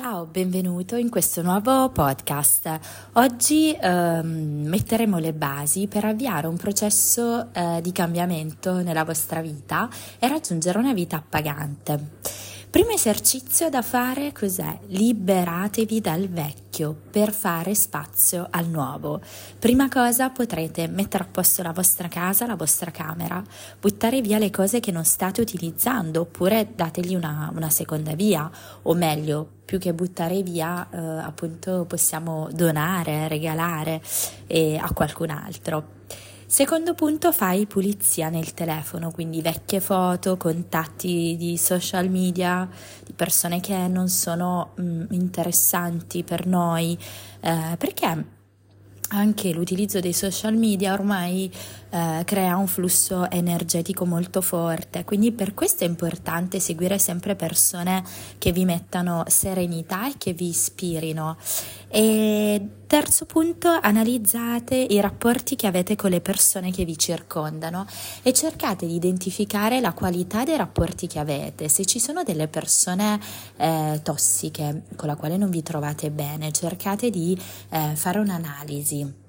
Ciao, benvenuto in questo nuovo podcast. Oggi ehm, metteremo le basi per avviare un processo eh, di cambiamento nella vostra vita e raggiungere una vita appagante. Primo esercizio da fare cos'è? Liberatevi dal vecchio per fare spazio al nuovo. Prima cosa potrete mettere a posto la vostra casa, la vostra camera, buttare via le cose che non state utilizzando oppure dategli una, una seconda via o meglio più che buttare via, eh, appunto possiamo donare, regalare eh, a qualcun altro. Secondo punto, fai pulizia nel telefono, quindi vecchie foto, contatti di social media, di persone che non sono mh, mm, interessanti per noi, eh, perché anche l'utilizzo dei social media ormai eh, crea un flusso energetico molto forte, quindi per questo è importante seguire sempre persone che vi mettano serenità e che vi ispirino. E terzo punto, analizzate i rapporti che avete con le persone che vi circondano e cercate di identificare la qualità dei rapporti che avete. Se ci sono delle persone eh, tossiche con la quale non vi trovate bene, cercate di eh, fare un'analisi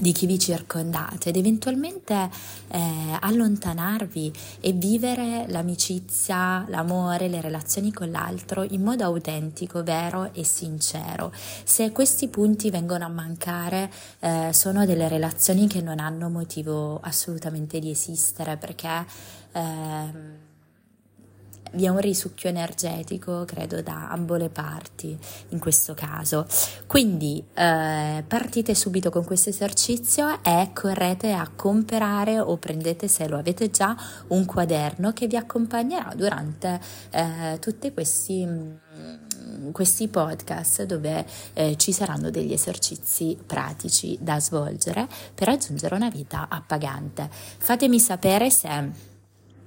di chi vi circondate ed eventualmente eh, allontanarvi e vivere l'amicizia, l'amore, le relazioni con l'altro in modo autentico, vero e sincero. Se questi punti vengono a mancare, eh, sono delle relazioni che non hanno motivo assolutamente di esistere perché eh, vi è un risucchio energetico, credo, da ambo le parti in questo caso. Quindi eh, partite subito con questo esercizio e correte a comprare o prendete, se lo avete già, un quaderno che vi accompagnerà durante eh, tutti questi mm, questi podcast dove eh, ci saranno degli esercizi pratici da svolgere per raggiungere una vita appagante. Fatemi sapere se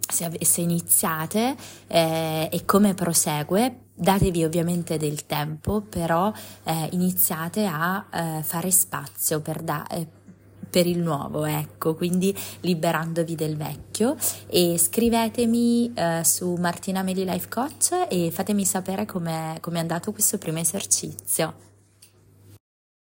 se, se iniziate eh, e come prosegue, datevi ovviamente del tempo, però eh, iniziate a eh, fare spazio per, da, eh, per il nuovo, ecco, quindi liberandovi del vecchio e scrivetemi eh, su Martina Meli Life Coach e fatemi sapere come è andato questo primo esercizio.